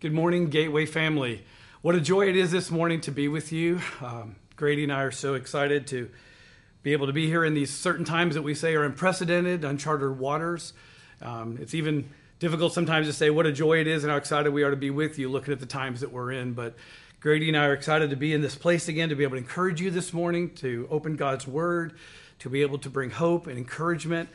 Good morning, Gateway family. What a joy it is this morning to be with you. Um, Grady and I are so excited to be able to be here in these certain times that we say are unprecedented, uncharted waters. Um, it's even difficult sometimes to say what a joy it is and how excited we are to be with you looking at the times that we're in. But Grady and I are excited to be in this place again, to be able to encourage you this morning, to open God's Word, to be able to bring hope and encouragement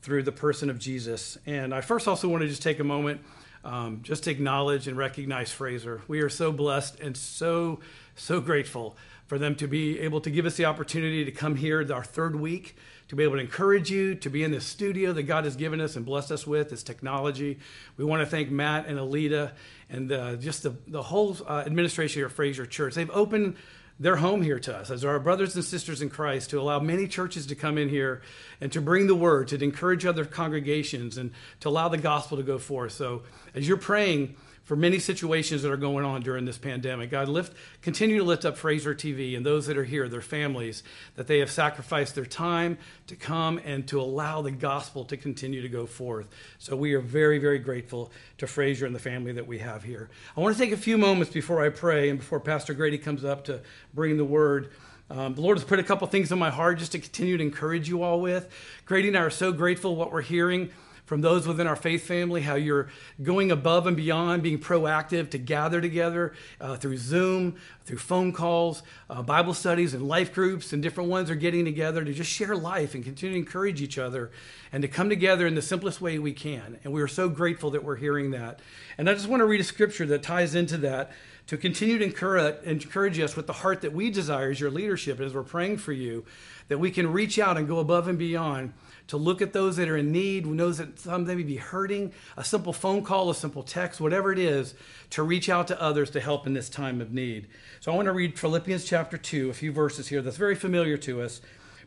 through the person of Jesus. And I first also want to just take a moment um, just acknowledge and recognize Fraser. We are so blessed and so, so grateful for them to be able to give us the opportunity to come here our third week, to be able to encourage you, to be in this studio that God has given us and blessed us with, this technology. We want to thank Matt and Alita and uh, just the, the whole uh, administration here at Fraser Church. They've opened their home here to us as our brothers and sisters in Christ to allow many churches to come in here and to bring the word, to encourage other congregations, and to allow the gospel to go forth. So, as you're praying, for many situations that are going on during this pandemic. God, lift, continue to lift up Fraser TV and those that are here, their families, that they have sacrificed their time to come and to allow the gospel to continue to go forth. So we are very, very grateful to Fraser and the family that we have here. I want to take a few moments before I pray and before Pastor Grady comes up to bring the word. Um, the Lord has put a couple things in my heart just to continue to encourage you all with. Grady and I are so grateful what we're hearing from those within our faith family, how you're going above and beyond, being proactive to gather together uh, through Zoom, through phone calls, uh, Bible studies, and life groups, and different ones are getting together to just share life and continue to encourage each other and to come together in the simplest way we can. And we are so grateful that we're hearing that. And I just want to read a scripture that ties into that to continue to encourage, encourage us with the heart that we desire as your leadership as we're praying for you, that we can reach out and go above and beyond to look at those that are in need, knows that some may be hurting, a simple phone call, a simple text, whatever it is, to reach out to others to help in this time of need. So I want to read Philippians chapter 2, a few verses here that's very familiar to us,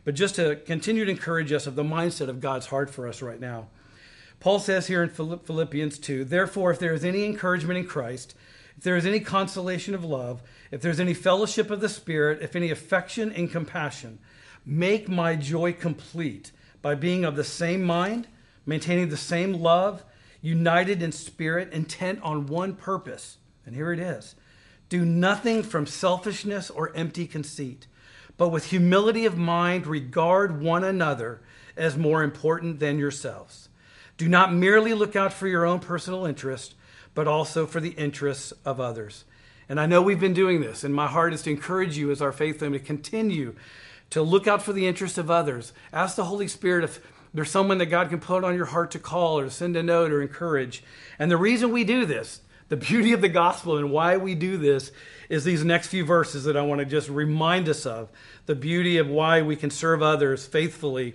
but just to continue to encourage us of the mindset of God's heart for us right now. Paul says here in Philippians 2, therefore, if there is any encouragement in Christ, if there is any consolation of love, if there's any fellowship of the Spirit, if any affection and compassion, make my joy complete by being of the same mind, maintaining the same love, united in spirit, intent on one purpose. And here it is do nothing from selfishness or empty conceit, but with humility of mind, regard one another as more important than yourselves. Do not merely look out for your own personal interest, but also for the interests of others. And I know we've been doing this, and my heart is to encourage you as our faith family to continue to look out for the interests of others. Ask the Holy Spirit if there's someone that God can put on your heart to call or send a note or encourage. And the reason we do this, the beauty of the gospel and why we do this, is these next few verses that I want to just remind us of. The beauty of why we can serve others faithfully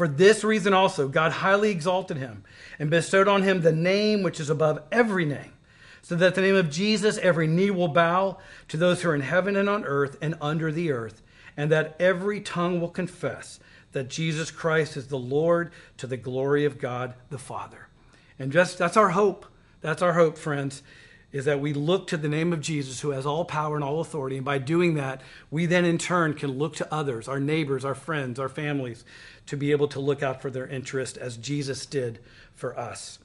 For this reason also, God highly exalted him and bestowed on him the name which is above every name, so that the name of Jesus every knee will bow to those who are in heaven and on earth and under the earth, and that every tongue will confess that Jesus Christ is the Lord to the glory of God the Father. And just that's our hope. That's our hope, friends, is that we look to the name of Jesus who has all power and all authority. And by doing that, we then in turn can look to others, our neighbors, our friends, our families, to be able to look out for their interest as Jesus did for us.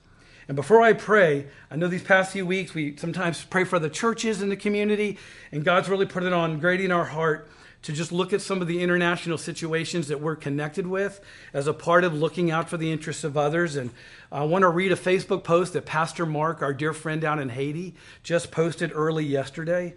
And before I pray, I know these past few weeks we sometimes pray for the churches in the community, and God's really put it on Grady in our heart to just look at some of the international situations that we're connected with as a part of looking out for the interests of others. And I want to read a Facebook post that Pastor Mark, our dear friend down in Haiti, just posted early yesterday.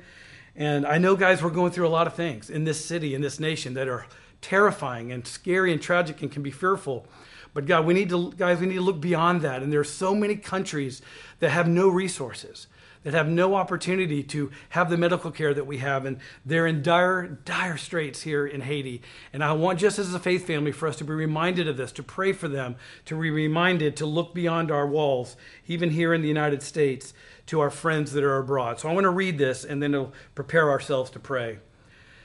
And I know, guys, we're going through a lot of things in this city, in this nation, that are terrifying and scary and tragic and can be fearful. But God, we need to, guys, we need to look beyond that. And there are so many countries that have no resources that have no opportunity to have the medical care that we have. And they're in dire, dire straits here in Haiti. And I want, just as a faith family, for us to be reminded of this, to pray for them, to be reminded to look beyond our walls, even here in the United States, to our friends that are abroad. So I want to read this and then to prepare ourselves to pray.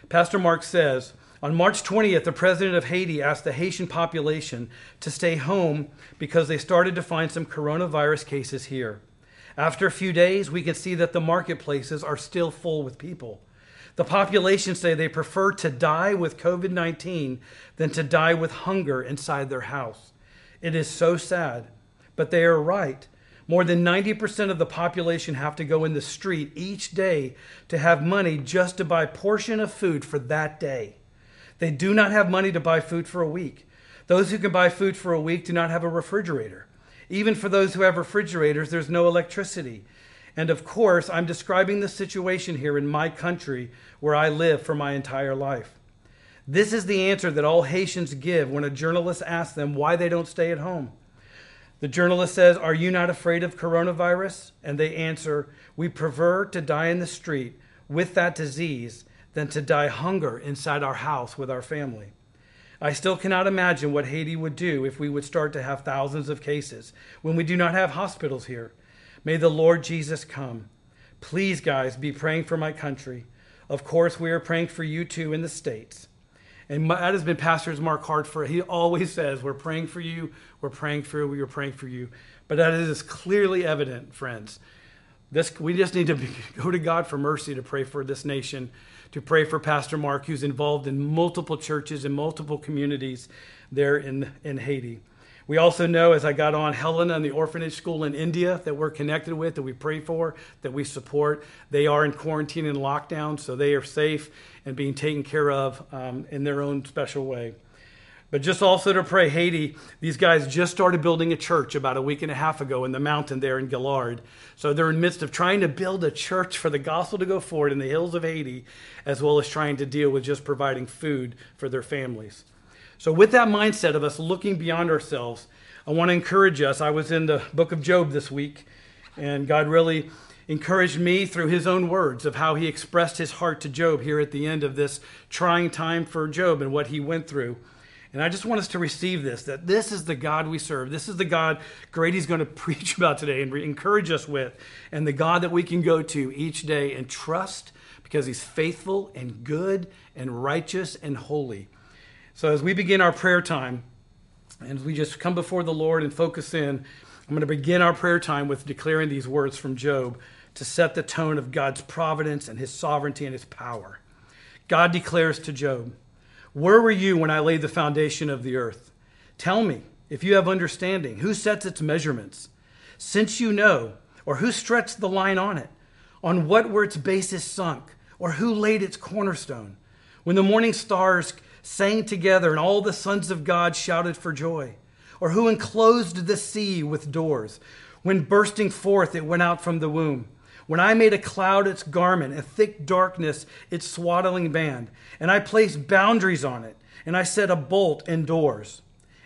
Pastor Mark says, On March 20th, the president of Haiti asked the Haitian population to stay home because they started to find some coronavirus cases here. After a few days, we can see that the marketplaces are still full with people. The population say they prefer to die with COVID 19 than to die with hunger inside their house. It is so sad, but they are right. More than 90% of the population have to go in the street each day to have money just to buy a portion of food for that day. They do not have money to buy food for a week. Those who can buy food for a week do not have a refrigerator. Even for those who have refrigerators, there's no electricity. And of course, I'm describing the situation here in my country where I live for my entire life. This is the answer that all Haitians give when a journalist asks them why they don't stay at home. The journalist says, Are you not afraid of coronavirus? And they answer, We prefer to die in the street with that disease than to die hunger inside our house with our family. I still cannot imagine what Haiti would do if we would start to have thousands of cases when we do not have hospitals here. May the Lord Jesus come. Please, guys, be praying for my country. Of course, we are praying for you too in the States. And that has been Pastor's Mark Hartford. He always says, We're praying for you, we're praying for you, we are praying for you. But that is clearly evident, friends. This, we just need to be, go to God for mercy to pray for this nation to pray for Pastor Mark, who's involved in multiple churches and multiple communities there in, in Haiti. We also know, as I got on, Helena and the orphanage school in India that we're connected with, that we pray for, that we support. They are in quarantine and lockdown, so they are safe and being taken care of um, in their own special way. But just also to pray, Haiti, these guys just started building a church about a week and a half ago in the mountain there in Gaillard. So they're in the midst of trying to build a church for the gospel to go forward in the hills of Haiti, as well as trying to deal with just providing food for their families. So, with that mindset of us looking beyond ourselves, I want to encourage us. I was in the book of Job this week, and God really encouraged me through his own words of how he expressed his heart to Job here at the end of this trying time for Job and what he went through. And I just want us to receive this that this is the God we serve. This is the God Grady's going to preach about today and re- encourage us with, and the God that we can go to each day and trust because he's faithful and good and righteous and holy. So as we begin our prayer time, and we just come before the Lord and focus in, I'm going to begin our prayer time with declaring these words from Job to set the tone of God's providence and his sovereignty and his power. God declares to Job, where were you when I laid the foundation of the earth? Tell me, if you have understanding, who sets its measurements? Since you know, or who stretched the line on it? On what were its bases sunk? Or who laid its cornerstone? When the morning stars sang together and all the sons of God shouted for joy? Or who enclosed the sea with doors? When bursting forth it went out from the womb? When I made a cloud its garment, a thick darkness its swaddling band, and I placed boundaries on it, and I set a bolt in doors.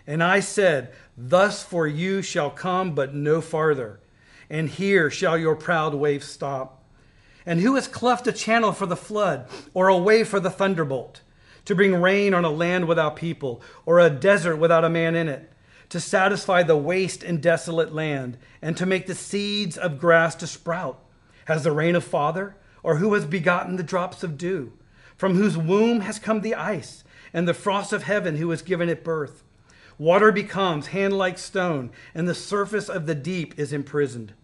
And I said, Thus for you shall come, but no farther, and here shall your proud waves stop. And who has cleft a channel for the flood, or a way for the thunderbolt, to bring rain on a land without people, or a desert without a man in it? to satisfy the waste and desolate land, and to make the seeds of grass to sprout. Has the rain a father? Or who has begotten the drops of dew? From whose womb has come the ice, and the frost of heaven who has given it birth? Water becomes hand like stone, and the surface of the deep is imprisoned.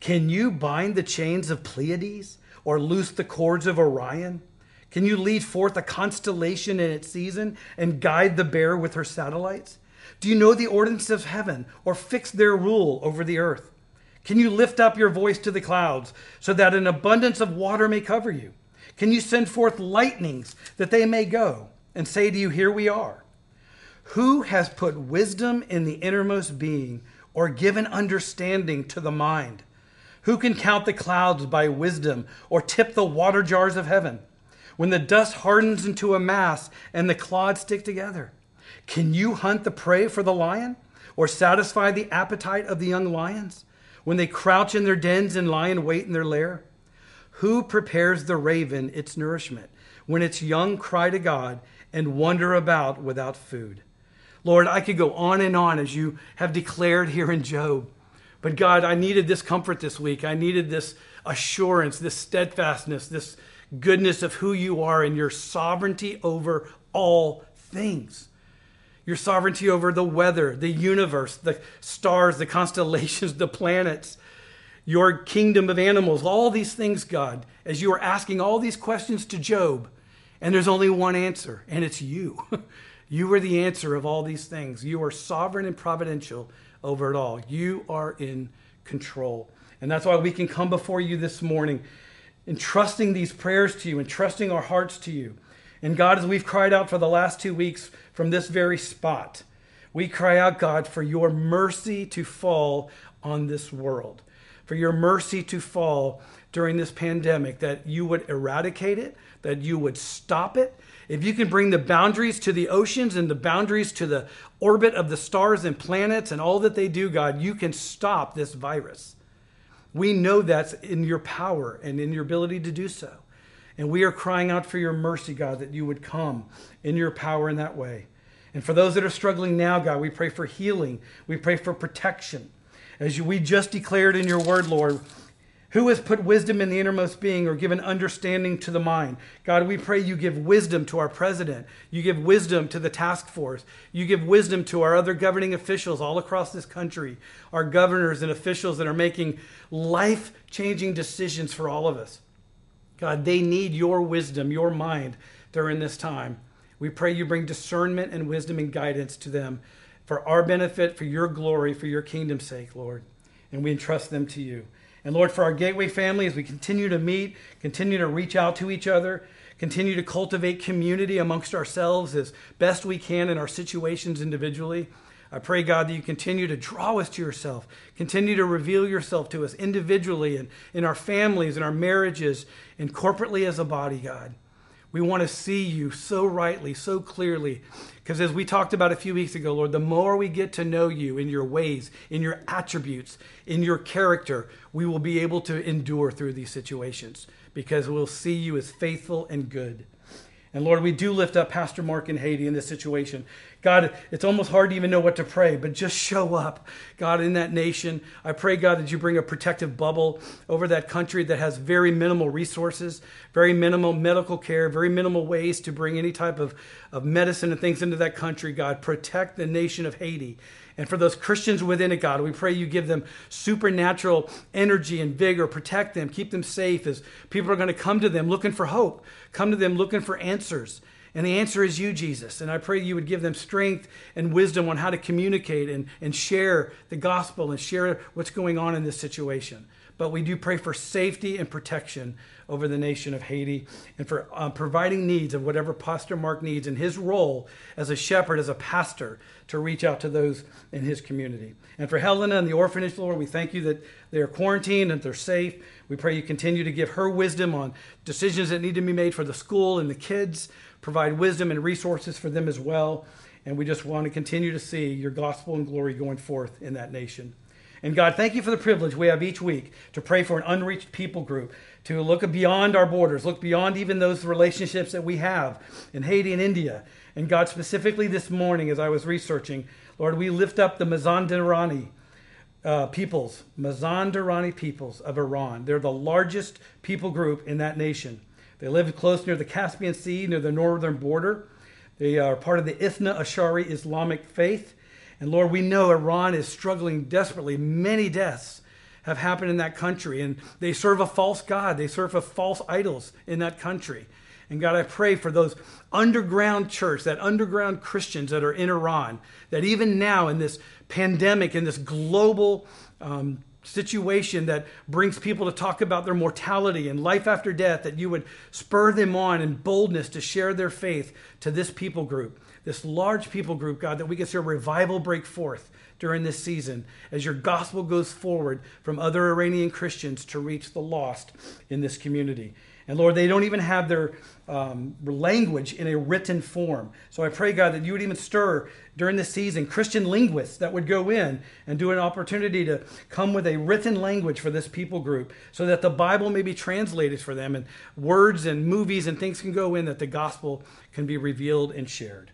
Can you bind the chains of Pleiades, or loose the cords of Orion? Can you lead forth a constellation in its season, and guide the bear with her satellites? Do you know the ordinance of heaven, or fix their rule over the earth? Can you lift up your voice to the clouds so that an abundance of water may cover you? Can you send forth lightnings that they may go and say to you, Here we are? Who has put wisdom in the innermost being or given understanding to the mind? Who can count the clouds by wisdom or tip the water jars of heaven? When the dust hardens into a mass and the clods stick together, can you hunt the prey for the lion or satisfy the appetite of the young lions? When they crouch in their dens and lie in wait in their lair? Who prepares the raven its nourishment when its young cry to God and wander about without food? Lord, I could go on and on as you have declared here in Job. But God, I needed this comfort this week. I needed this assurance, this steadfastness, this goodness of who you are and your sovereignty over all things. Your sovereignty over the weather, the universe, the stars, the constellations, the planets, your kingdom of animals, all these things, God, as you are asking all these questions to Job, and there's only one answer, and it's you. you are the answer of all these things. You are sovereign and providential over it all. You are in control. And that's why we can come before you this morning entrusting these prayers to you, entrusting our hearts to you. And God, as we've cried out for the last two weeks from this very spot, we cry out, God, for your mercy to fall on this world, for your mercy to fall during this pandemic, that you would eradicate it, that you would stop it. If you can bring the boundaries to the oceans and the boundaries to the orbit of the stars and planets and all that they do, God, you can stop this virus. We know that's in your power and in your ability to do so. And we are crying out for your mercy, God, that you would come in your power in that way. And for those that are struggling now, God, we pray for healing. We pray for protection. As you, we just declared in your word, Lord, who has put wisdom in the innermost being or given understanding to the mind? God, we pray you give wisdom to our president. You give wisdom to the task force. You give wisdom to our other governing officials all across this country, our governors and officials that are making life changing decisions for all of us. God, they need your wisdom, your mind during this time. We pray you bring discernment and wisdom and guidance to them for our benefit, for your glory, for your kingdom's sake, Lord. And we entrust them to you. And Lord, for our Gateway family, as we continue to meet, continue to reach out to each other, continue to cultivate community amongst ourselves as best we can in our situations individually. I pray, God, that you continue to draw us to yourself, continue to reveal yourself to us individually and in our families, in our marriages, and corporately as a body, God. We want to see you so rightly, so clearly. Because as we talked about a few weeks ago, Lord, the more we get to know you in your ways, in your attributes, in your character, we will be able to endure through these situations because we'll see you as faithful and good. And Lord, we do lift up Pastor Mark in Haiti in this situation. God, it's almost hard to even know what to pray, but just show up, God, in that nation. I pray, God, that you bring a protective bubble over that country that has very minimal resources, very minimal medical care, very minimal ways to bring any type of, of medicine and things into that country. God, protect the nation of Haiti. And for those Christians within it, God, we pray you give them supernatural energy and vigor, protect them, keep them safe as people are going to come to them looking for hope, come to them looking for answers. And the answer is you, Jesus. And I pray you would give them strength and wisdom on how to communicate and, and share the gospel and share what's going on in this situation. But we do pray for safety and protection over the nation of Haiti and for uh, providing needs of whatever Pastor Mark needs in his role as a shepherd, as a pastor, to reach out to those in his community. And for Helena and the orphanage, Lord, we thank you that they are quarantined and they're safe. We pray you continue to give her wisdom on decisions that need to be made for the school and the kids provide wisdom and resources for them as well. And we just want to continue to see your gospel and glory going forth in that nation. And God, thank you for the privilege we have each week to pray for an unreached people group, to look beyond our borders, look beyond even those relationships that we have in Haiti and India. And God, specifically this morning, as I was researching, Lord, we lift up the Mazandarani uh, peoples, Mazandarani peoples of Iran. They're the largest people group in that nation. They live close near the Caspian Sea, near the northern border. They are part of the Ithna Ashari Islamic faith. And Lord, we know Iran is struggling desperately. Many deaths have happened in that country, and they serve a false God. They serve a false idols in that country. And God, I pray for those underground church, that underground Christians that are in Iran, that even now in this pandemic, in this global um, situation that brings people to talk about their mortality and life after death, that you would spur them on in boldness to share their faith to this people group, this large people group, God, that we can see a revival break forth during this season as your gospel goes forward from other Iranian Christians to reach the lost in this community. And Lord, they don't even have their um, language in a written form. So I pray, God, that you would even stir during this season Christian linguists that would go in and do an opportunity to come with a written language for this people group so that the Bible may be translated for them and words and movies and things can go in that the gospel can be revealed and shared.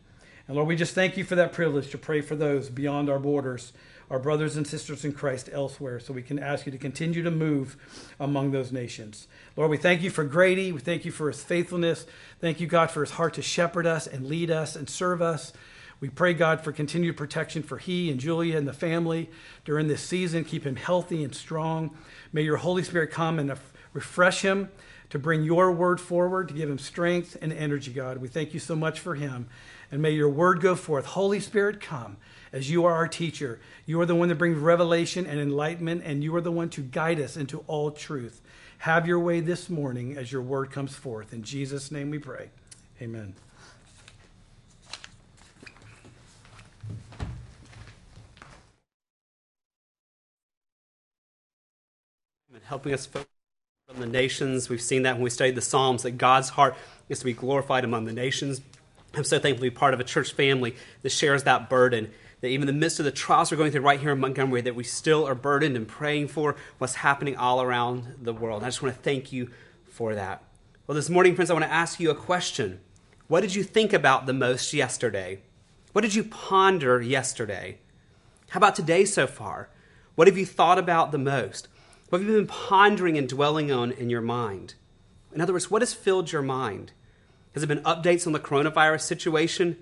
And Lord, we just thank you for that privilege to pray for those beyond our borders, our brothers and sisters in Christ elsewhere, so we can ask you to continue to move among those nations. Lord, we thank you for Grady. We thank you for his faithfulness. Thank you, God, for his heart to shepherd us and lead us and serve us. We pray, God, for continued protection for he and Julia and the family during this season. Keep him healthy and strong. May your Holy Spirit come and refresh him to bring your word forward, to give him strength and energy, God. We thank you so much for him. And may your word go forth. Holy Spirit, come as you are our teacher. You are the one that brings revelation and enlightenment, and you are the one to guide us into all truth. Have your way this morning as your word comes forth. In Jesus' name we pray. Amen. Helping us focus from the nations. We've seen that when we studied the Psalms, that God's heart is to be glorified among the nations. I'm so thankful to be part of a church family that shares that burden. That even in the midst of the trials we're going through right here in Montgomery, that we still are burdened and praying for what's happening all around the world. I just want to thank you for that. Well, this morning, friends, I want to ask you a question. What did you think about the most yesterday? What did you ponder yesterday? How about today so far? What have you thought about the most? What have you been pondering and dwelling on in your mind? In other words, what has filled your mind? Has it been updates on the coronavirus situation?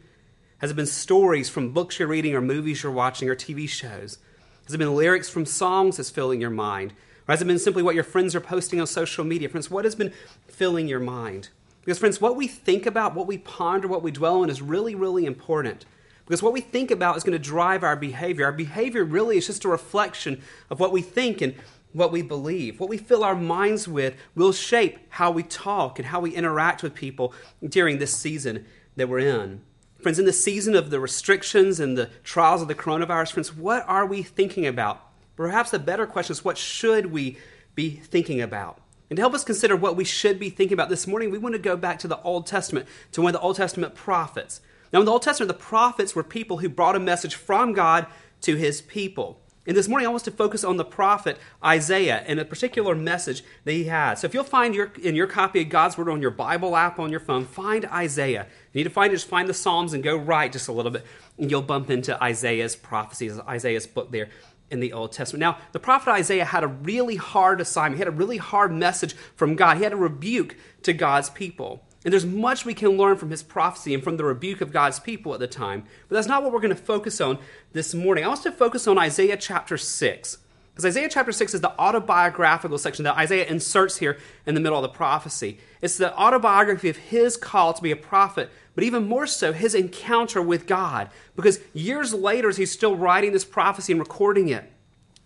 Has it been stories from books you're reading or movies you're watching or TV shows? Has it been lyrics from songs that's filling your mind? Or has it been simply what your friends are posting on social media? Friends, what has been filling your mind? Because, friends, what we think about, what we ponder, what we dwell on is really, really important. Because what we think about is going to drive our behavior. Our behavior really is just a reflection of what we think. And what we believe, what we fill our minds with, will shape how we talk and how we interact with people during this season that we're in. Friends, in the season of the restrictions and the trials of the coronavirus, friends, what are we thinking about? Perhaps the better question is what should we be thinking about? And to help us consider what we should be thinking about this morning, we want to go back to the Old Testament, to one of the Old Testament prophets. Now, in the Old Testament, the prophets were people who brought a message from God to his people. And this morning, I want to focus on the prophet Isaiah and a particular message that he has. So, if you'll find your, in your copy of God's Word on your Bible app on your phone, find Isaiah. You need to find it, just find the Psalms and go right just a little bit, and you'll bump into Isaiah's prophecies, Isaiah's book there in the Old Testament. Now, the prophet Isaiah had a really hard assignment. He had a really hard message from God. He had a rebuke to God's people. And there's much we can learn from his prophecy and from the rebuke of God's people at the time. But that's not what we're going to focus on this morning. I want to focus on Isaiah chapter 6. Because Isaiah chapter 6 is the autobiographical section that Isaiah inserts here in the middle of the prophecy. It's the autobiography of his call to be a prophet, but even more so, his encounter with God. Because years later, as he's still writing this prophecy and recording it,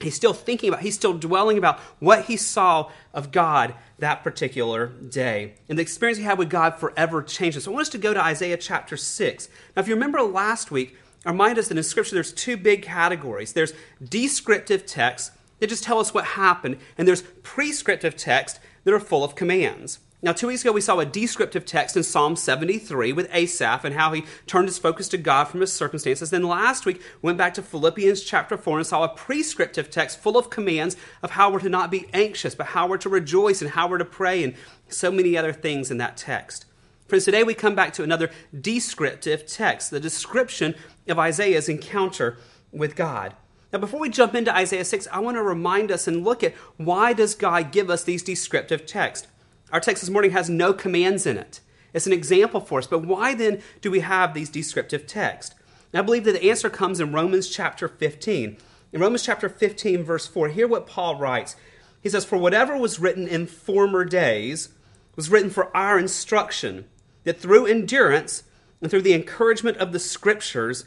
he's still thinking about, he's still dwelling about what he saw of God that particular day. And the experience he had with God forever changed. So I want us to go to Isaiah chapter 6. Now, if you remember last week, I reminded us that in Scripture there's two big categories. There's descriptive texts that just tell us what happened, and there's prescriptive texts that are full of commands. Now, two weeks ago, we saw a descriptive text in Psalm 73 with Asaph and how he turned his focus to God from his circumstances. Then last week, we went back to Philippians chapter 4 and saw a prescriptive text full of commands of how we're to not be anxious, but how we're to rejoice and how we're to pray, and so many other things in that text. Friends, today we come back to another descriptive text, the description of Isaiah's encounter with God. Now, before we jump into Isaiah 6, I want to remind us and look at why does God give us these descriptive texts? Our text this morning has no commands in it. It's an example for us, but why then do we have these descriptive texts? I believe that the answer comes in Romans chapter 15. In Romans chapter 15, verse 4, hear what Paul writes. He says, For whatever was written in former days was written for our instruction, that through endurance and through the encouragement of the scriptures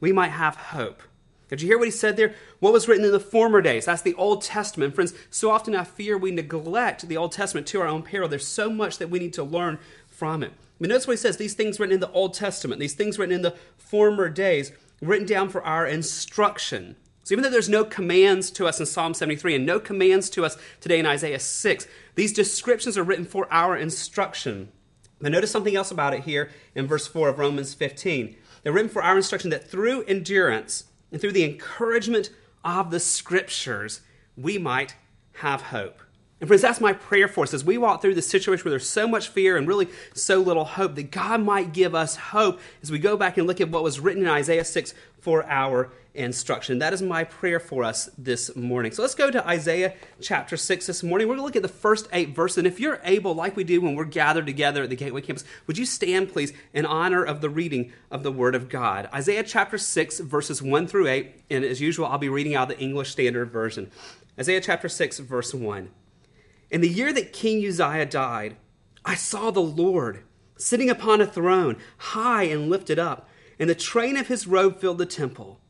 we might have hope. Did you hear what he said there? What was written in the former days? That's the Old Testament. Friends, so often I fear we neglect the Old Testament to our own peril. There's so much that we need to learn from it. But notice what he says these things written in the Old Testament, these things written in the former days, written down for our instruction. So even though there's no commands to us in Psalm 73 and no commands to us today in Isaiah 6, these descriptions are written for our instruction. But notice something else about it here in verse 4 of Romans 15. They're written for our instruction that through endurance, and through the encouragement of the scriptures, we might have hope. And friends, that's my prayer for us as we walk through this situation where there's so much fear and really so little hope that God might give us hope as we go back and look at what was written in Isaiah 6 for our instruction. That is my prayer for us this morning. So let's go to Isaiah chapter 6 this morning. We're going to look at the first eight verses. And if you're able, like we do when we're gathered together at the Gateway campus, would you stand, please, in honor of the reading of the Word of God? Isaiah chapter 6, verses 1 through 8. And as usual, I'll be reading out the English Standard Version. Isaiah chapter 6, verse 1. In the year that King Uzziah died, I saw the Lord sitting upon a throne, high and lifted up, and the train of his robe filled the temple.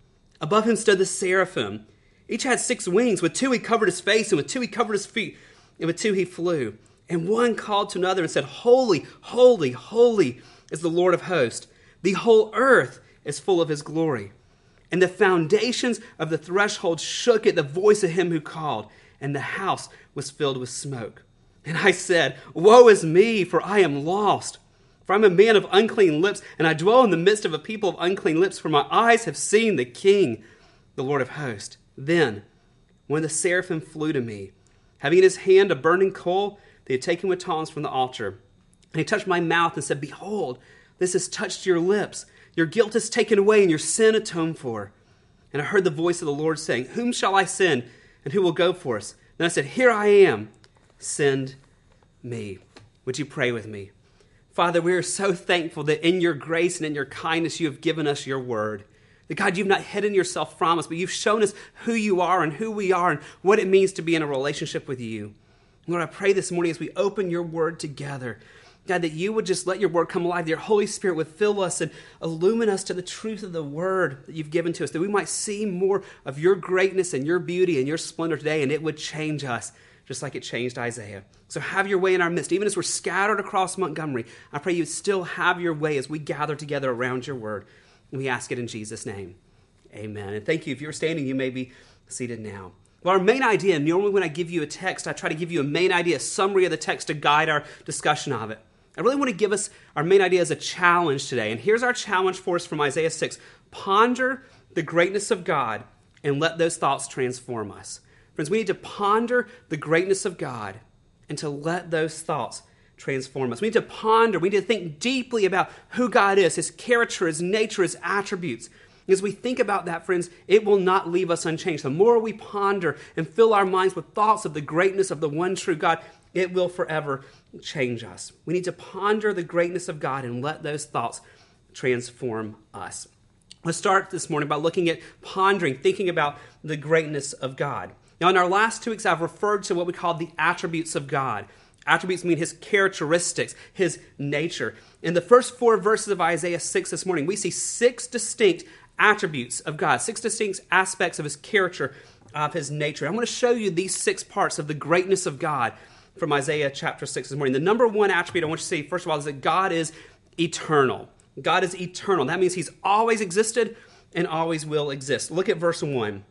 Above him stood the seraphim. Each had six wings. With two he covered his face, and with two he covered his feet, and with two he flew. And one called to another and said, Holy, holy, holy is the Lord of hosts. The whole earth is full of his glory. And the foundations of the threshold shook at the voice of him who called and the house was filled with smoke. And I said, Woe is me, for I am lost. For I'm a man of unclean lips, and I dwell in the midst of a people of unclean lips, for my eyes have seen the King, the Lord of hosts. Then, when the seraphim flew to me, having in his hand a burning coal, they had taken with tongs from the altar. And he touched my mouth and said, Behold, this has touched your lips. Your guilt is taken away, and your sin atoned for. And I heard the voice of the Lord saying, Whom shall I send? and who will go for us? Then I said, Here I am. Send me. Would you pray with me? Father, we are so thankful that in your grace and in your kindness you have given us your word. That God, you've not hidden yourself from us, but you've shown us who you are and who we are and what it means to be in a relationship with you. Lord, I pray this morning as we open your word together God, that you would just let your word come alive, that your Holy Spirit would fill us and illumine us to the truth of the word that you've given to us, that we might see more of your greatness and your beauty and your splendor today, and it would change us just like it changed Isaiah. So have your way in our midst. Even as we're scattered across Montgomery, I pray you still have your way as we gather together around your word. And we ask it in Jesus' name. Amen. And thank you. If you're standing, you may be seated now. Well, our main idea, normally when I give you a text, I try to give you a main idea, a summary of the text to guide our discussion of it. I really want to give us our main idea as a challenge today. And here's our challenge for us from Isaiah 6 Ponder the greatness of God and let those thoughts transform us. Friends, we need to ponder the greatness of God and to let those thoughts transform us. We need to ponder, we need to think deeply about who God is, his character, his nature, his attributes. As we think about that, friends, it will not leave us unchanged. The more we ponder and fill our minds with thoughts of the greatness of the one true God, it will forever change us. We need to ponder the greatness of God and let those thoughts transform us. Let's start this morning by looking at pondering, thinking about the greatness of God. Now, in our last two weeks, I've referred to what we call the attributes of God. Attributes mean his characteristics, his nature. In the first four verses of Isaiah 6 this morning, we see six distinct attributes of God, six distinct aspects of his character, of his nature. I'm going to show you these six parts of the greatness of God from Isaiah chapter 6 this morning. The number one attribute I want you to see, first of all, is that God is eternal. God is eternal. That means he's always existed and always will exist. Look at verse 1.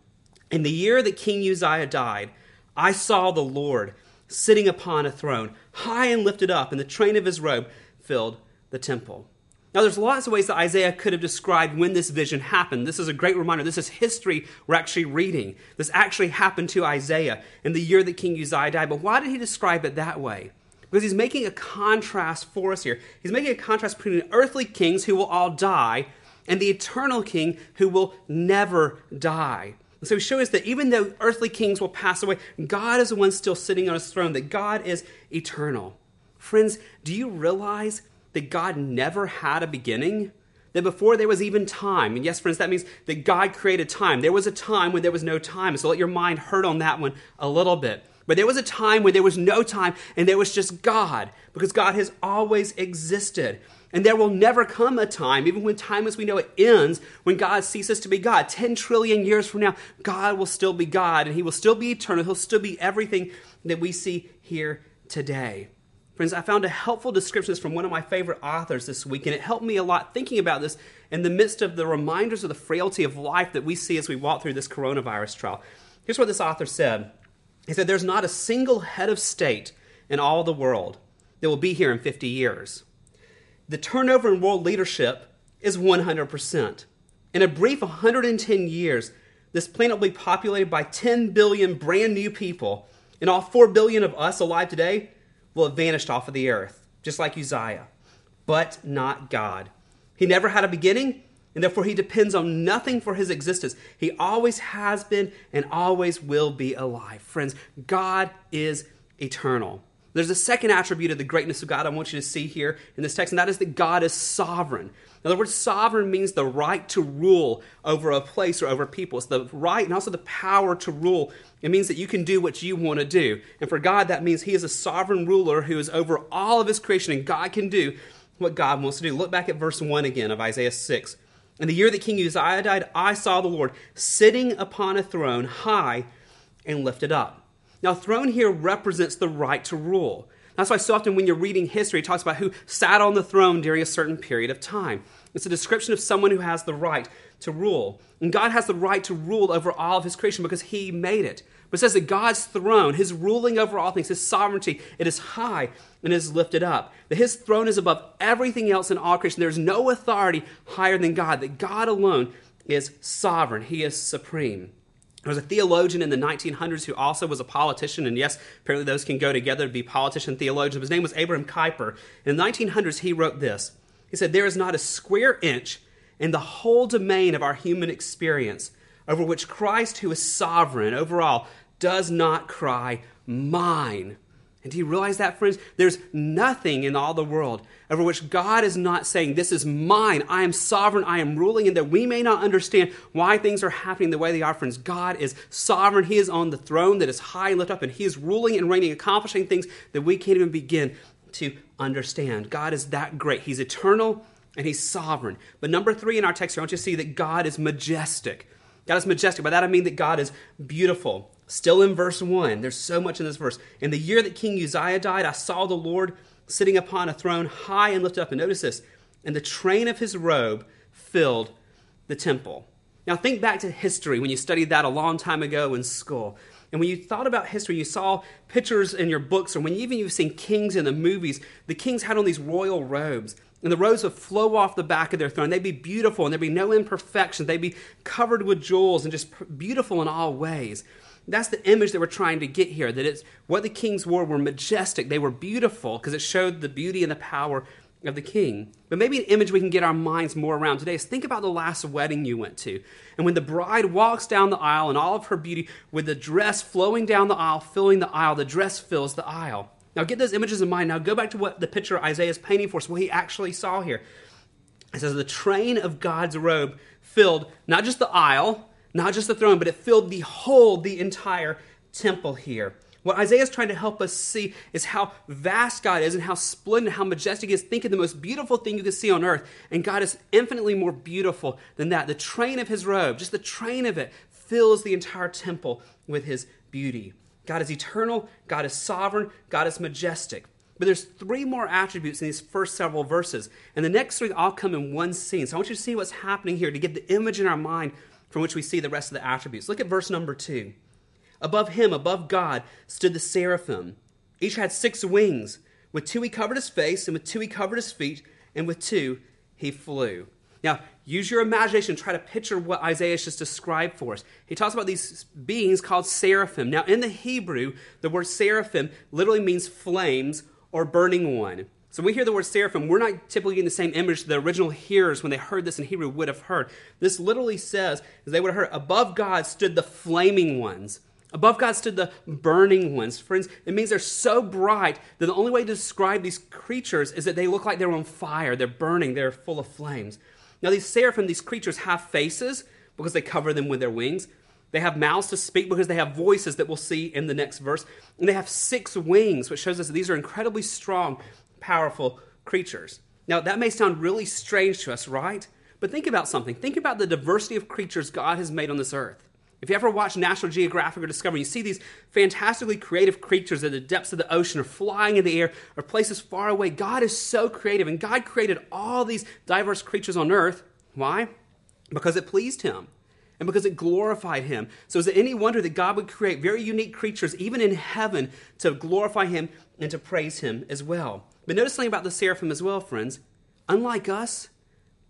In the year that King Uzziah died, I saw the Lord sitting upon a throne, high and lifted up, and the train of his robe filled the temple. Now, there's lots of ways that Isaiah could have described when this vision happened. This is a great reminder. This is history we're actually reading. This actually happened to Isaiah in the year that King Uzziah died. But why did he describe it that way? Because he's making a contrast for us here. He's making a contrast between earthly kings who will all die and the eternal king who will never die. And so he shows us that even though earthly kings will pass away, God is the one still sitting on his throne, that God is eternal. Friends, do you realize that God never had a beginning? That before there was even time, and yes, friends, that means that God created time. There was a time when there was no time. So let your mind hurt on that one a little bit. But there was a time when there was no time and there was just God, because God has always existed. And there will never come a time, even when time as we know it ends, when God ceases to be God. 10 trillion years from now, God will still be God and He will still be eternal. He'll still be everything that we see here today. Friends, I found a helpful description from one of my favorite authors this week, and it helped me a lot thinking about this in the midst of the reminders of the frailty of life that we see as we walk through this coronavirus trial. Here's what this author said He said, There's not a single head of state in all the world that will be here in 50 years. The turnover in world leadership is 100%. In a brief 110 years, this planet will be populated by 10 billion brand new people And all four billion of us alive today will have vanished off of the earth, just like Uzziah. But not God. He never had a beginning, and therefore he depends on nothing for his existence. He always has been and always will be alive. Friends, God is eternal. There's a second attribute of the greatness of God I want you to see here in this text, and that is that God is sovereign. In other words, sovereign means the right to rule over a place or over people. It's the right and also the power to rule. It means that you can do what you want to do. And for God, that means He is a sovereign ruler who is over all of His creation, and God can do what God wants to do. Look back at verse 1 again of Isaiah 6. In the year that King Uzziah died, I saw the Lord sitting upon a throne, high and lifted up now, throne here represents the right to rule. That's why so often when you're reading history, it talks about who sat on the throne during a certain period of time. It's a description of someone who has the right to rule. And God has the right to rule over all of his creation because he made it. But it says that God's throne, his ruling over all things, his sovereignty, it is high and is lifted up. That his throne is above everything else in all creation. There's no authority higher than God, that God alone is sovereign, he is supreme. There was a theologian in the 1900s who also was a politician, and yes, apparently those can go together to be politician theologian. His name was Abraham Kuyper. In the 1900s, he wrote this. He said, There is not a square inch in the whole domain of our human experience over which Christ, who is sovereign over all, does not cry, Mine. And do you realize that, friends? There's nothing in all the world over which God is not saying, This is mine. I am sovereign. I am ruling. And that we may not understand why things are happening the way they are, friends. God is sovereign. He is on the throne that is high and lifted up, and He is ruling and reigning, accomplishing things that we can't even begin to understand. God is that great. He's eternal and He's sovereign. But number three in our text here, I want you to see that God is majestic. God is majestic. By that I mean that God is beautiful. Still in verse 1, there's so much in this verse. In the year that King Uzziah died, I saw the Lord sitting upon a throne high and lifted up. And notice this, and the train of his robe filled the temple. Now think back to history when you studied that a long time ago in school. And when you thought about history, you saw pictures in your books, or when even you've seen kings in the movies, the kings had on these royal robes. And the robes would flow off the back of their throne. They'd be beautiful, and there'd be no imperfections. They'd be covered with jewels and just beautiful in all ways. That's the image that we're trying to get here. That it's what the kings wore were majestic. They were beautiful because it showed the beauty and the power of the king. But maybe an image we can get our minds more around today is think about the last wedding you went to. And when the bride walks down the aisle in all of her beauty, with the dress flowing down the aisle, filling the aisle, the dress fills the aisle. Now get those images in mind. Now go back to what the picture Isaiah is painting for us, what he actually saw here. It says the train of God's robe filled not just the aisle, not just the throne, but it filled the whole, the entire temple here. What Isaiah is trying to help us see is how vast God is and how splendid, how majestic he is. Think of the most beautiful thing you can see on earth, and God is infinitely more beautiful than that. The train of his robe, just the train of it, fills the entire temple with his beauty. God is eternal, God is sovereign, God is majestic. But there's three more attributes in these first several verses. And the next three all come in one scene. So I want you to see what's happening here to get the image in our mind from which we see the rest of the attributes. Look at verse number two. Above him, above God, stood the seraphim. Each had six wings. With two he covered his face, and with two he covered his feet, and with two he flew. Now, use your imagination, try to picture what Isaiah just described for us. He talks about these beings called seraphim. Now, in the Hebrew, the word seraphim literally means flames or burning one. So when we hear the word seraphim, we're not typically getting the same image the original hearers, when they heard this in Hebrew, would have heard. This literally says, they would have heard, above God stood the flaming ones. Above God stood the burning ones. Friends, it means they're so bright that the only way to describe these creatures is that they look like they're on fire. They're burning, they're full of flames. Now, these seraphim, these creatures, have faces because they cover them with their wings. They have mouths to speak because they have voices that we'll see in the next verse. And they have six wings, which shows us that these are incredibly strong powerful creatures. Now, that may sound really strange to us, right? But think about something. Think about the diversity of creatures God has made on this earth. If you ever watch National Geographic or Discovery, you see these fantastically creative creatures at the depths of the ocean or flying in the air or places far away. God is so creative, and God created all these diverse creatures on earth. Why? Because it pleased Him and because it glorified Him. So, is it any wonder that God would create very unique creatures, even in heaven, to glorify Him and to praise Him as well? But notice something about the seraphim as well, friends. Unlike us,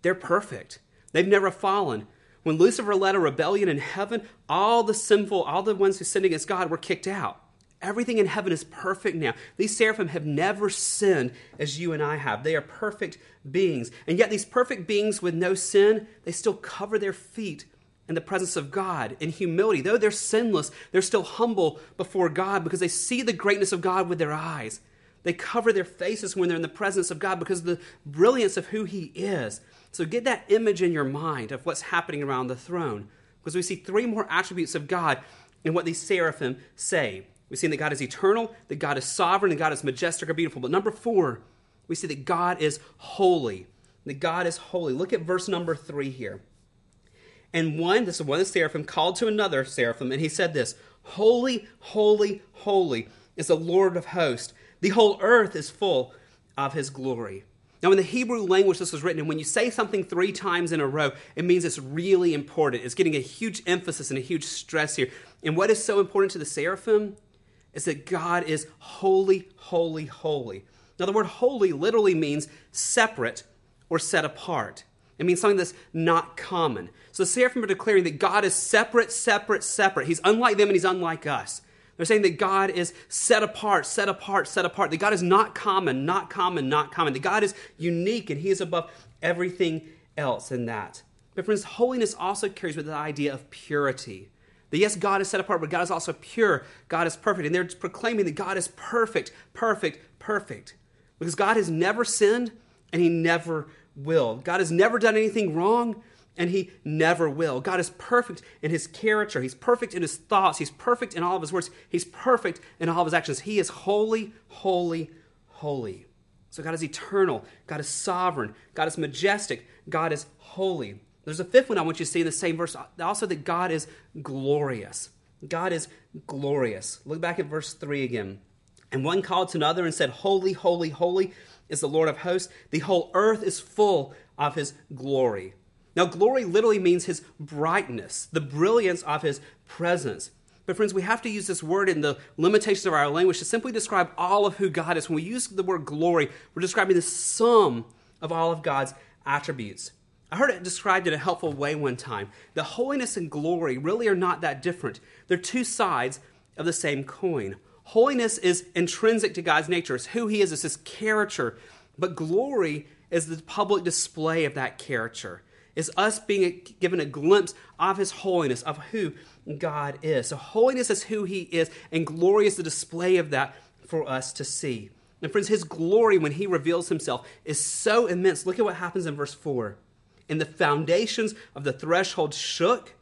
they're perfect. They've never fallen. When Lucifer led a rebellion in heaven, all the sinful, all the ones who sinned against God were kicked out. Everything in heaven is perfect now. These seraphim have never sinned as you and I have. They are perfect beings. And yet, these perfect beings with no sin, they still cover their feet in the presence of God in humility. Though they're sinless, they're still humble before God because they see the greatness of God with their eyes. They cover their faces when they're in the presence of God because of the brilliance of who He is. So get that image in your mind of what's happening around the throne because we see three more attributes of God in what these seraphim say. We see that God is eternal, that God is sovereign, and God is majestic or beautiful. But number four, we see that God is holy. That God is holy. Look at verse number three here. And one, this is one of the seraphim, called to another seraphim, and he said this Holy, holy, holy is the Lord of hosts. The whole earth is full of his glory. Now, in the Hebrew language, this was written, and when you say something three times in a row, it means it's really important. It's getting a huge emphasis and a huge stress here. And what is so important to the seraphim is that God is holy, holy, holy. Now, the word holy literally means separate or set apart. It means something that's not common. So the seraphim are declaring that God is separate, separate, separate. He's unlike them and he's unlike us. They're saying that God is set apart, set apart, set apart. That God is not common, not common, not common. That God is unique and he is above everything else in that. But friends, holiness also carries with it the idea of purity. That yes, God is set apart, but God is also pure. God is perfect. And they're proclaiming that God is perfect, perfect, perfect. Because God has never sinned and he never will. God has never done anything wrong, and he never will. God is perfect in his character. He's perfect in his thoughts. He's perfect in all of his words. He's perfect in all of his actions. He is holy, holy, holy. So God is eternal. God is sovereign. God is majestic. God is holy. There's a fifth one I want you to see in the same verse also that God is glorious. God is glorious. Look back at verse 3 again. And one called to another and said, Holy, holy, holy is the Lord of hosts. The whole earth is full of his glory. Now, glory literally means his brightness, the brilliance of his presence. But, friends, we have to use this word in the limitations of our language to simply describe all of who God is. When we use the word glory, we're describing the sum of all of God's attributes. I heard it described in a helpful way one time. The holiness and glory really are not that different, they're two sides of the same coin. Holiness is intrinsic to God's nature, it's who He is, it's His character. But glory is the public display of that character, is us being given a glimpse of His holiness, of who God is. So, holiness is who He is, and glory is the display of that for us to see. And, friends, His glory, when He reveals Himself, is so immense. Look at what happens in verse 4. And the foundations of the threshold shook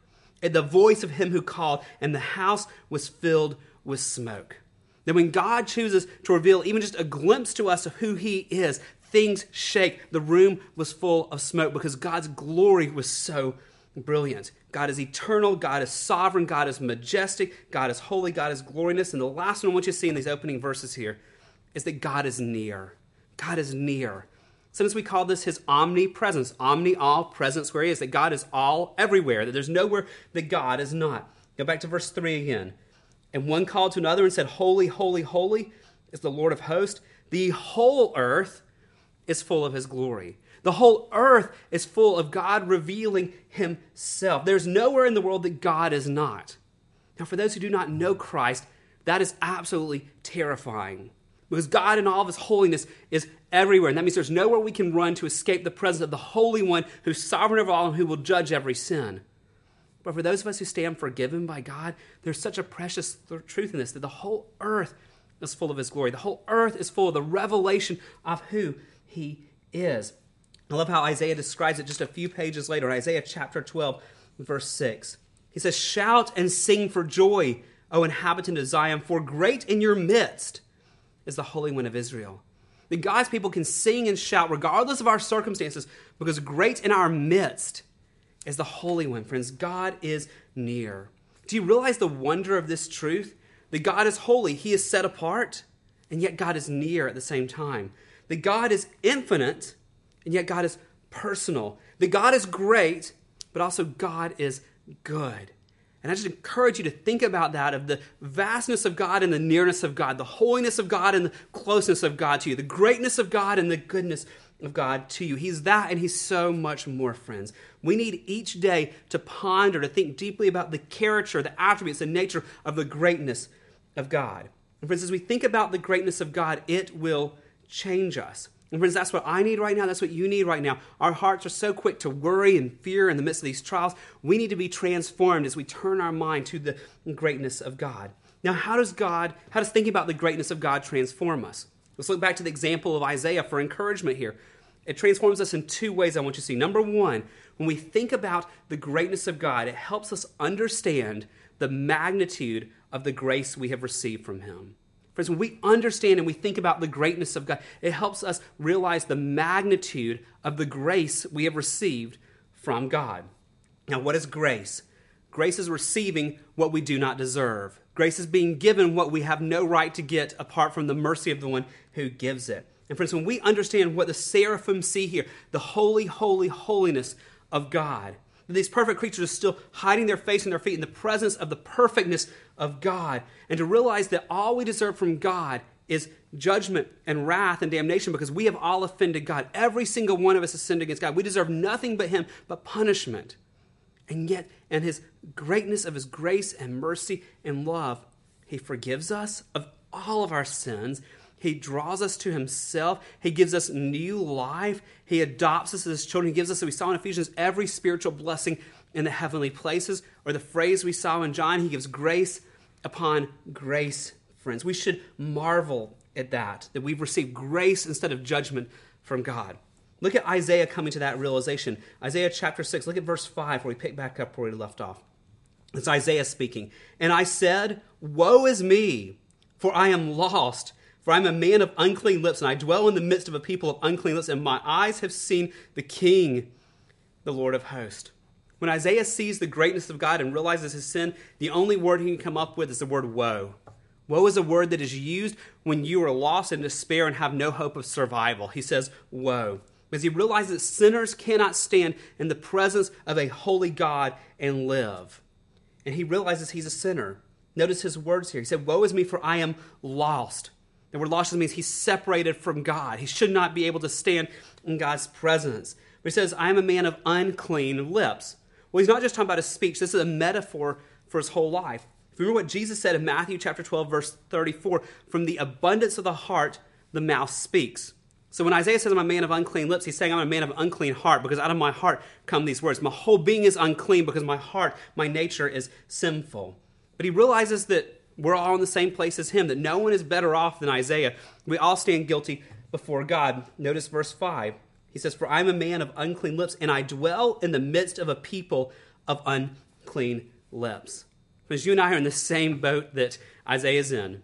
at the voice of Him who called, and the house was filled with smoke. That when God chooses to reveal even just a glimpse to us of who He is, things shake. The room was full of smoke because God's glory was so brilliant. God is eternal, God is sovereign, God is majestic, God is holy, God is glorious. And the last one I want you to see in these opening verses here is that God is near. God is near. Sometimes we call this his omnipresence, omni all presence where he is, that God is all everywhere, that there's nowhere that God is not. Go back to verse 3 again. And one called to another and said, Holy, holy, holy is the Lord of hosts. The whole earth is full of his glory. The whole earth is full of God revealing himself. There's nowhere in the world that God is not. Now, for those who do not know Christ, that is absolutely terrifying because God in all of his holiness is everywhere. And that means there's nowhere we can run to escape the presence of the Holy One who's sovereign over all and who will judge every sin. But for those of us who stand forgiven by God, there's such a precious truth in this that the whole earth is full of His glory. The whole earth is full of the revelation of who He is. I love how Isaiah describes it just a few pages later Isaiah chapter 12, verse 6. He says, Shout and sing for joy, O inhabitant of Zion, for great in your midst is the Holy One of Israel. That God's people can sing and shout regardless of our circumstances because great in our midst is the Holy One, friends. God is near. Do you realize the wonder of this truth? That God is holy, He is set apart, and yet God is near at the same time. That God is infinite, and yet God is personal. That God is great, but also God is good. And I just encourage you to think about that of the vastness of God and the nearness of God, the holiness of God and the closeness of God to you, the greatness of God and the goodness of God to you. He's that and He's so much more, friends. We need each day to ponder, to think deeply about the character, the attributes, the nature of the greatness of God. And friends, as we think about the greatness of God, it will change us. And friends, that's what I need right now. That's what you need right now. Our hearts are so quick to worry and fear in the midst of these trials. We need to be transformed as we turn our mind to the greatness of God. Now, how does God, how does thinking about the greatness of God transform us? Let's look back to the example of Isaiah for encouragement here. It transforms us in two ways I want you to see. Number one, when we think about the greatness of God, it helps us understand the magnitude of the grace we have received from Him. Friends, when we understand and we think about the greatness of God, it helps us realize the magnitude of the grace we have received from God. Now, what is grace? Grace is receiving what we do not deserve. Grace is being given what we have no right to get apart from the mercy of the one who gives it. And friends, when we understand what the seraphim see here, the holy, holy, holiness of God, these perfect creatures are still hiding their face and their feet in the presence of the perfectness of God, and to realize that all we deserve from God is judgment and wrath and damnation because we have all offended God. Every single one of us has sinned against God. We deserve nothing but Him, but punishment. And yet, in His greatness of His grace and mercy and love, He forgives us of all of our sins he draws us to Himself. He gives us new life. He adopts us as His children. He gives us, as we saw in Ephesians, every spiritual blessing in the heavenly places. Or the phrase we saw in John, He gives grace upon grace, friends. We should marvel at that, that we've received grace instead of judgment from God. Look at Isaiah coming to that realization. Isaiah chapter 6, look at verse 5 where we pick back up where we left off. It's Isaiah speaking. And I said, Woe is me, for I am lost for I am a man of unclean lips, and I dwell in the midst of a people of unclean lips, and my eyes have seen the King, the Lord of hosts. When Isaiah sees the greatness of God and realizes his sin, the only word he can come up with is the word woe. Woe is a word that is used when you are lost in despair and have no hope of survival. He says, Woe. Because he realizes that sinners cannot stand in the presence of a holy God and live. And he realizes he's a sinner. Notice his words here. He said, Woe is me, for I am lost. The word lost means he's separated from God. He should not be able to stand in God's presence. But he says, I am a man of unclean lips. Well, he's not just talking about his speech, this is a metaphor for his whole life. If you remember what Jesus said in Matthew chapter 12, verse 34, from the abundance of the heart, the mouth speaks. So when Isaiah says, I'm a man of unclean lips, he's saying, I'm a man of unclean heart because out of my heart come these words. My whole being is unclean because my heart, my nature is sinful. But he realizes that we're all in the same place as him, that no one is better off than Isaiah. We all stand guilty before God. Notice verse 5. He says, For I am a man of unclean lips, and I dwell in the midst of a people of unclean lips. Because you and I are in the same boat that Isaiah is in.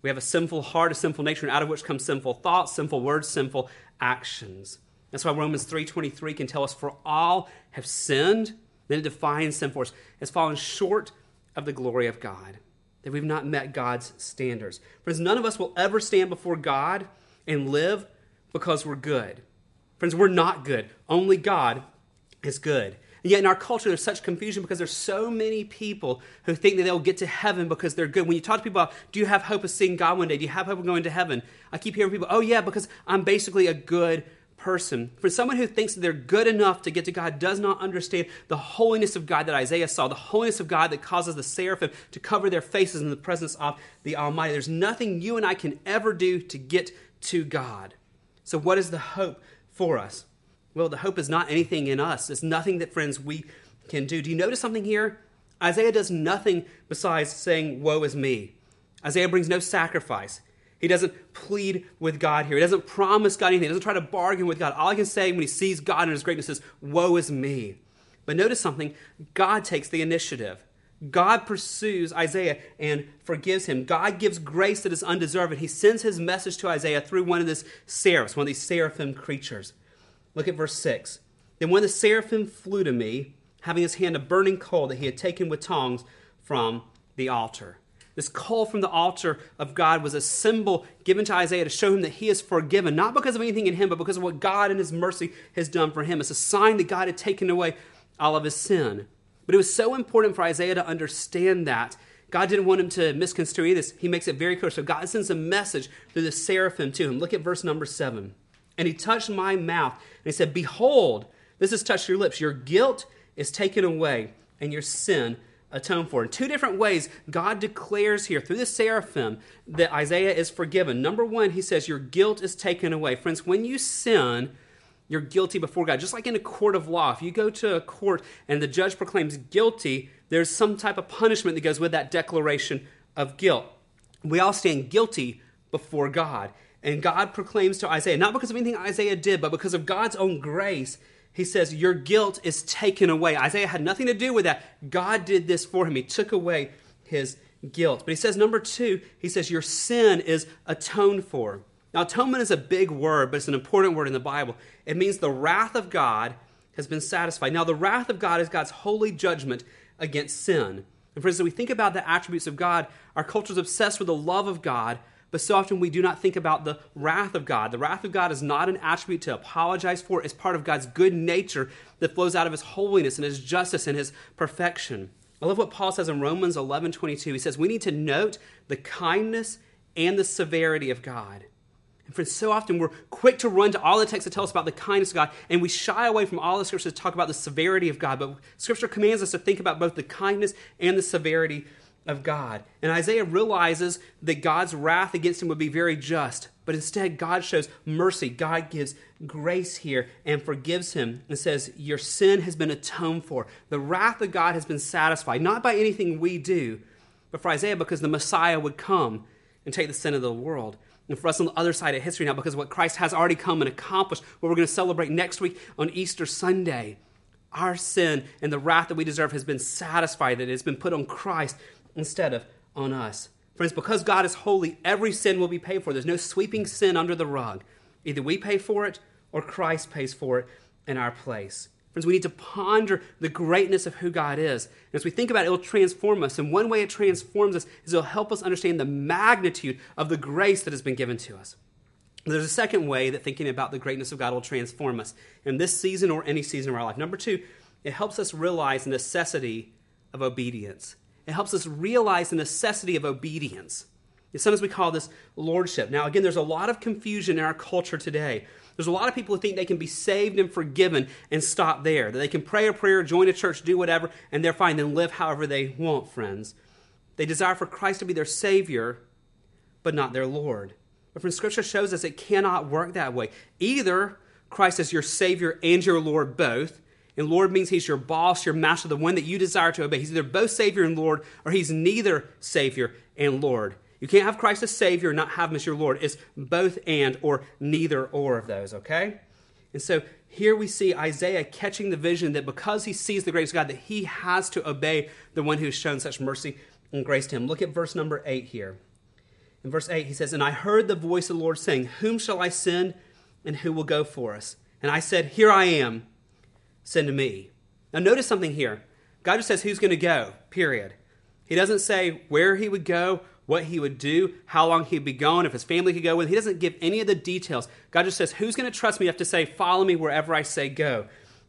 We have a sinful heart, a sinful nature, and out of which come sinful thoughts, sinful words, sinful actions. That's why Romans 3.23 can tell us, For all have sinned. Then it defines sin for us. Has fallen short of the glory of God that we've not met God's standards. Friends, none of us will ever stand before God and live because we're good. Friends, we're not good. Only God is good. And yet in our culture, there's such confusion because there's so many people who think that they'll get to heaven because they're good. When you talk to people about, do you have hope of seeing God one day? Do you have hope of going to heaven? I keep hearing people, oh yeah, because I'm basically a good person, for someone who thinks that they're good enough to get to God, does not understand the holiness of God that Isaiah saw, the holiness of God that causes the seraphim to cover their faces in the presence of the Almighty. There's nothing you and I can ever do to get to God. So, what is the hope for us? Well, the hope is not anything in us. It's nothing that, friends, we can do. Do you notice something here? Isaiah does nothing besides saying, Woe is me. Isaiah brings no sacrifice. He doesn't plead with God here. He doesn't promise God anything. He doesn't try to bargain with God. All he can say when he sees God and his greatness is, Woe is me. But notice something God takes the initiative. God pursues Isaiah and forgives him. God gives grace that is undeserved. He sends his message to Isaiah through one of these seraphs, one of these seraphim creatures. Look at verse 6. Then when the seraphim flew to me, having his hand a burning coal that he had taken with tongs from the altar. This call from the altar of God was a symbol given to Isaiah to show him that he is forgiven, not because of anything in him, but because of what God in his mercy has done for him. It's a sign that God had taken away all of his sin. But it was so important for Isaiah to understand that. God didn't want him to misconstrue this. He makes it very clear. So God sends a message through the seraphim to him. Look at verse number seven. And he touched my mouth, and he said, Behold, this has touched your lips. Your guilt is taken away, and your sin atoned for. In two different ways, God declares here through the seraphim that Isaiah is forgiven. Number one, he says, Your guilt is taken away. Friends, when you sin, you're guilty before God. Just like in a court of law, if you go to a court and the judge proclaims guilty, there's some type of punishment that goes with that declaration of guilt. We all stand guilty before God. And God proclaims to Isaiah, not because of anything Isaiah did, but because of God's own grace, he says, Your guilt is taken away. Isaiah had nothing to do with that. God did this for him. He took away his guilt. But he says, number two, he says, Your sin is atoned for. Now, atonement is a big word, but it's an important word in the Bible. It means the wrath of God has been satisfied. Now, the wrath of God is God's holy judgment against sin. And for instance, we think about the attributes of God, our culture is obsessed with the love of God, but so often we do not think about the wrath of God. The wrath of God is not an attribute to apologize for, it's part of God's good nature that flows out of his holiness and his justice and his perfection. I love what Paul says in Romans 11 22. He says, We need to note the kindness and the severity of God. And friends, so often we're quick to run to all the texts that tell us about the kindness of God, and we shy away from all the scriptures to talk about the severity of God. But scripture commands us to think about both the kindness and the severity of God. And Isaiah realizes that God's wrath against him would be very just, but instead God shows mercy. God gives grace here and forgives him and says, Your sin has been atoned for. The wrath of God has been satisfied, not by anything we do, but for Isaiah because the Messiah would come and take the sin of the world. And for us on the other side of history now, because what Christ has already come and accomplished, what we're going to celebrate next week on Easter Sunday, our sin and the wrath that we deserve has been satisfied, that it has been put on Christ instead of on us. Friends, because God is holy, every sin will be paid for. There's no sweeping sin under the rug. Either we pay for it or Christ pays for it in our place. Friends, we need to ponder the greatness of who God is. And as we think about it, it'll transform us. And one way it transforms us is it'll help us understand the magnitude of the grace that has been given to us. There's a second way that thinking about the greatness of God will transform us in this season or any season of our life. Number two, it helps us realize the necessity of obedience. It helps us realize the necessity of obedience. Sometimes we call this lordship. Now, again, there's a lot of confusion in our culture today. There's a lot of people who think they can be saved and forgiven and stop there, that they can pray a prayer, join a church, do whatever, and they're fine, then live however they want, friends. They desire for Christ to be their Savior, but not their Lord. But from Scripture shows us it cannot work that way. Either Christ is your Savior and your Lord both, and Lord means he's your boss, your master, the one that you desire to obey. He's either both Savior and Lord, or he's neither Savior and Lord. You can't have Christ as Savior and not have him as your Lord. It's both and or neither or of those, okay? And so here we see Isaiah catching the vision that because he sees the grace of God, that he has to obey the one who has shown such mercy and grace to him. Look at verse number 8 here. In verse 8, he says, And I heard the voice of the Lord saying, Whom shall I send, and who will go for us? And I said, Here I am send me. Now, notice something here. God just says who's going to go, period. He doesn't say where he would go, what he would do, how long he'd be gone, if his family could go with. He doesn't give any of the details. God just says, Who's going to trust me You have to say, Follow me wherever I say go?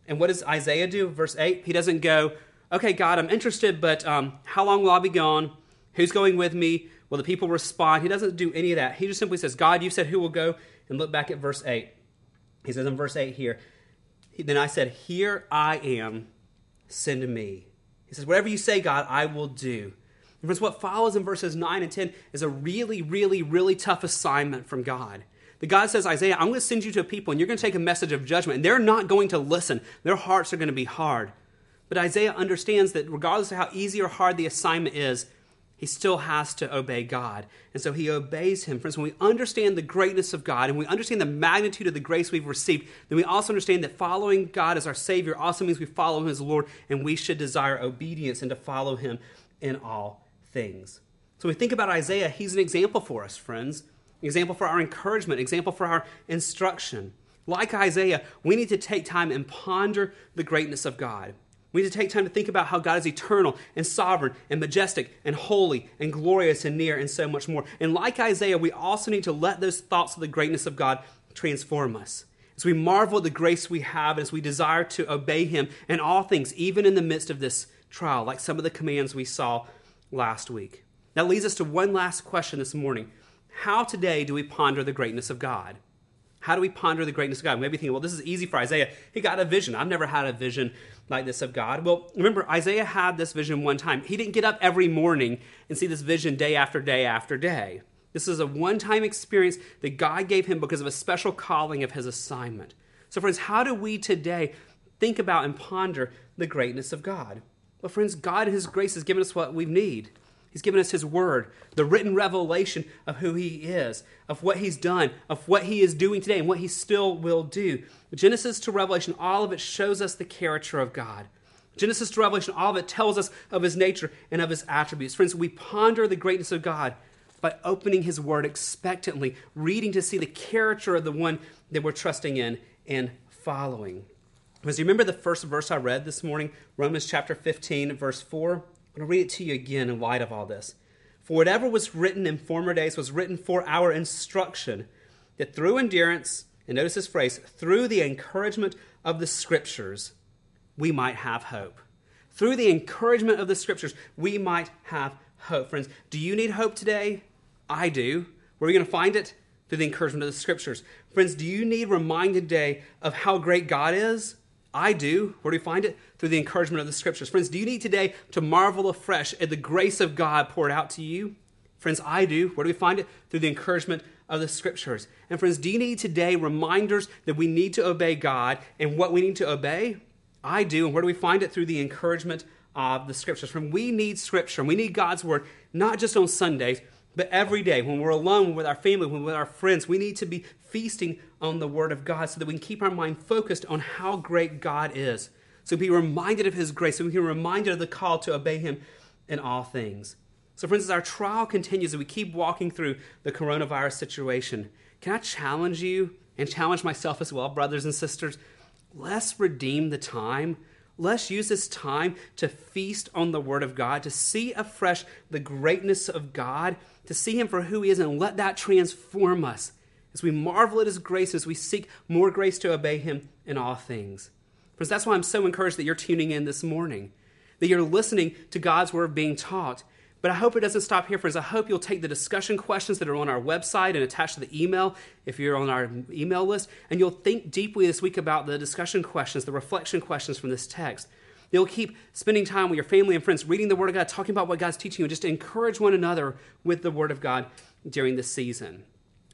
And what does Isaiah do? Verse 8, he doesn't go, Okay, God, I'm interested, but um, how long will I be gone? Who's going with me? Will the people respond? He doesn't do any of that. He just simply says, God, you said who will go? And look back at verse 8. He says in verse 8 here, then I said, Here I am, send me. He says, Whatever you say, God, I will do. And friends, what follows in verses 9 and 10 is a really, really, really tough assignment from God. The God says, Isaiah, I'm going to send you to a people and you're going to take a message of judgment. And they're not going to listen. Their hearts are going to be hard. But Isaiah understands that regardless of how easy or hard the assignment is, he still has to obey God. And so he obeys him. Friends, when we understand the greatness of God and we understand the magnitude of the grace we've received, then we also understand that following God as our Savior also means we follow him as Lord, and we should desire obedience and to follow him in all things. So we think about Isaiah, he's an example for us, friends. An example for our encouragement, example for our instruction. Like Isaiah, we need to take time and ponder the greatness of God. We need to take time to think about how God is eternal and sovereign and majestic and holy and glorious and near and so much more. And like Isaiah, we also need to let those thoughts of the greatness of God transform us. As we marvel at the grace we have, as we desire to obey Him in all things, even in the midst of this trial, like some of the commands we saw last week. That leads us to one last question this morning How today do we ponder the greatness of God? How do we ponder the greatness of God? Maybe thinking, well, this is easy for Isaiah. He got a vision. I've never had a vision like this of God. Well, remember, Isaiah had this vision one time. He didn't get up every morning and see this vision day after day after day. This is a one time experience that God gave him because of a special calling of his assignment. So, friends, how do we today think about and ponder the greatness of God? Well, friends, God in His grace has given us what we need. He's given us His Word, the written revelation of who He is, of what He's done, of what He is doing today, and what He still will do. Genesis to Revelation, all of it shows us the character of God. Genesis to Revelation, all of it tells us of His nature and of His attributes. Friends, we ponder the greatness of God by opening His Word expectantly, reading to see the character of the one that we're trusting in and following. As you remember the first verse I read this morning, Romans chapter 15, verse 4? I'm going to read it to you again in light of all this. For whatever was written in former days was written for our instruction, that through endurance, and notice this phrase, through the encouragement of the scriptures, we might have hope. Through the encouragement of the scriptures, we might have hope. Friends, do you need hope today? I do. Where are you going to find it? Through the encouragement of the scriptures. Friends, do you need reminded today of how great God is? I do. Where do we find it? Through the encouragement of the scriptures. Friends, do you need today to marvel afresh at the grace of God poured out to you? Friends, I do. Where do we find it? Through the encouragement of the scriptures. And friends, do you need today reminders that we need to obey God and what we need to obey? I do. And where do we find it? Through the encouragement of the scriptures. Friends, we need scripture and we need God's word, not just on Sundays, but every day, when we're alone with our family, when we're with our friends, we need to be feasting on the Word of God so that we can keep our mind focused on how great God is. So be reminded of His grace, so we can be reminded of the call to obey Him in all things. So, friends, as our trial continues, as we keep walking through the coronavirus situation, can I challenge you and challenge myself as well, brothers and sisters? Let's redeem the time Let's use this time to feast on the Word of God, to see afresh the greatness of God, to see Him for who He is, and let that transform us as we marvel at His grace, as we seek more grace to obey Him in all things. Because that's why I'm so encouraged that you're tuning in this morning, that you're listening to God's Word being taught, but I hope it doesn't stop here, friends. I hope you'll take the discussion questions that are on our website and attached to the email if you're on our email list, and you'll think deeply this week about the discussion questions, the reflection questions from this text. You'll keep spending time with your family and friends, reading the Word of God, talking about what God's teaching you, and just encourage one another with the Word of God during this season.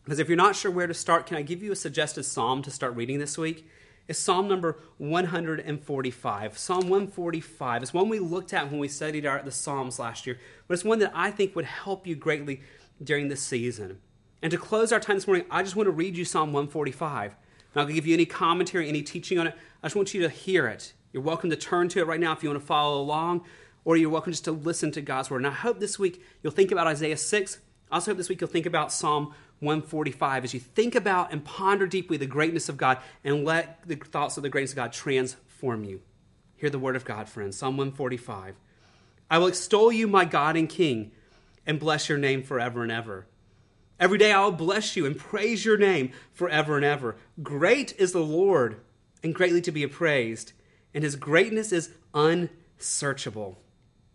Because if you're not sure where to start, can I give you a suggested psalm to start reading this week? Is Psalm number 145. Psalm 145 is one we looked at when we studied our, the Psalms last year, but it's one that I think would help you greatly during this season. And to close our time this morning, I just want to read you Psalm 145. I'm not going to give you any commentary, any teaching on it. I just want you to hear it. You're welcome to turn to it right now if you want to follow along, or you're welcome just to listen to God's word. And I hope this week you'll think about Isaiah 6. I also hope this week you'll think about Psalm 145 as you think about and ponder deeply the greatness of God and let the thoughts of the greatness of God transform you. Hear the word of God, friends. Psalm 145. I will extol you, my God and King, and bless your name forever and ever. Every day I will bless you and praise your name forever and ever. Great is the Lord and greatly to be appraised, and his greatness is unsearchable.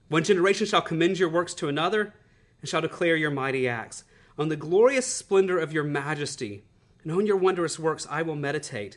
One generation shall commend your works to another and shall declare your mighty acts. On the glorious splendor of your majesty, and on your wondrous works I will meditate.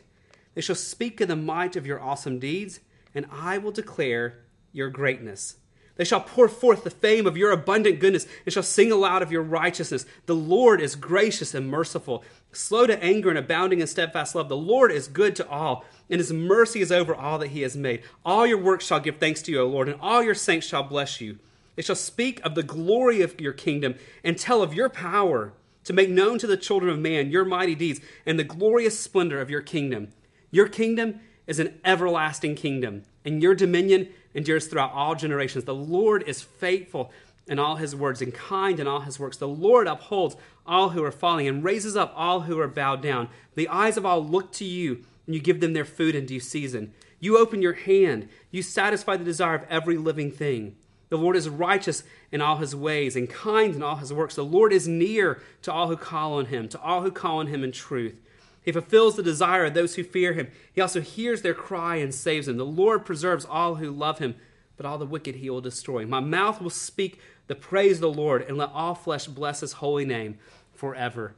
They shall speak of the might of your awesome deeds, and I will declare your greatness. They shall pour forth the fame of your abundant goodness and shall sing aloud of your righteousness. The Lord is gracious and merciful, slow to anger and abounding in steadfast love. The Lord is good to all, and his mercy is over all that he has made. All your works shall give thanks to you, O Lord, and all your saints shall bless you. They shall speak of the glory of your kingdom and tell of your power to make known to the children of man your mighty deeds and the glorious splendor of your kingdom. Your kingdom is an everlasting kingdom, and your dominion endures throughout all generations. The Lord is faithful in all his words and kind in all his works. The Lord upholds all who are falling and raises up all who are bowed down. The eyes of all look to you, and you give them their food in due season. You open your hand, you satisfy the desire of every living thing. The Lord is righteous in all his ways and kind in all his works. The Lord is near to all who call on him, to all who call on him in truth. He fulfills the desire of those who fear him. He also hears their cry and saves them. The Lord preserves all who love him, but all the wicked he will destroy. My mouth will speak the praise of the Lord, and let all flesh bless his holy name forever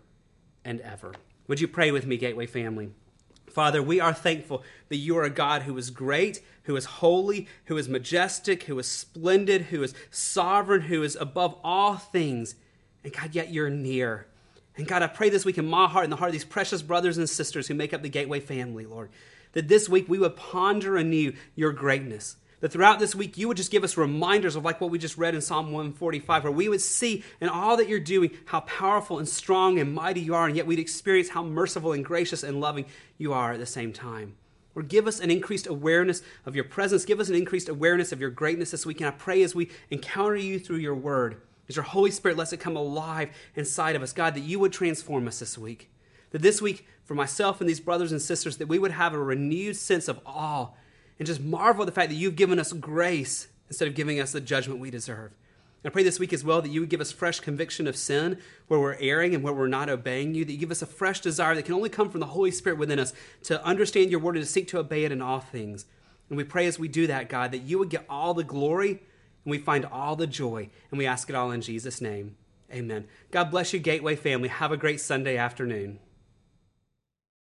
and ever. Would you pray with me, Gateway family? Father, we are thankful that you are a God who is great, who is holy, who is majestic, who is splendid, who is sovereign, who is above all things. And God, yet you're near. And God, I pray this week in my heart and the heart of these precious brothers and sisters who make up the Gateway family, Lord, that this week we would ponder anew your greatness. That throughout this week you would just give us reminders of like what we just read in Psalm 145, where we would see in all that you're doing how powerful and strong and mighty you are, and yet we'd experience how merciful and gracious and loving you are at the same time. Or give us an increased awareness of your presence. Give us an increased awareness of your greatness this week. And I pray as we encounter you through your word, as your Holy Spirit lets it come alive inside of us, God, that you would transform us this week. That this week, for myself and these brothers and sisters, that we would have a renewed sense of awe and just marvel at the fact that you've given us grace instead of giving us the judgment we deserve. And I pray this week as well that you would give us fresh conviction of sin where we're erring and where we're not obeying you, that you give us a fresh desire that can only come from the Holy Spirit within us to understand your word and to seek to obey it in all things. And we pray as we do that, God, that you would get all the glory and we find all the joy. And we ask it all in Jesus' name. Amen. God bless you, Gateway family. Have a great Sunday afternoon.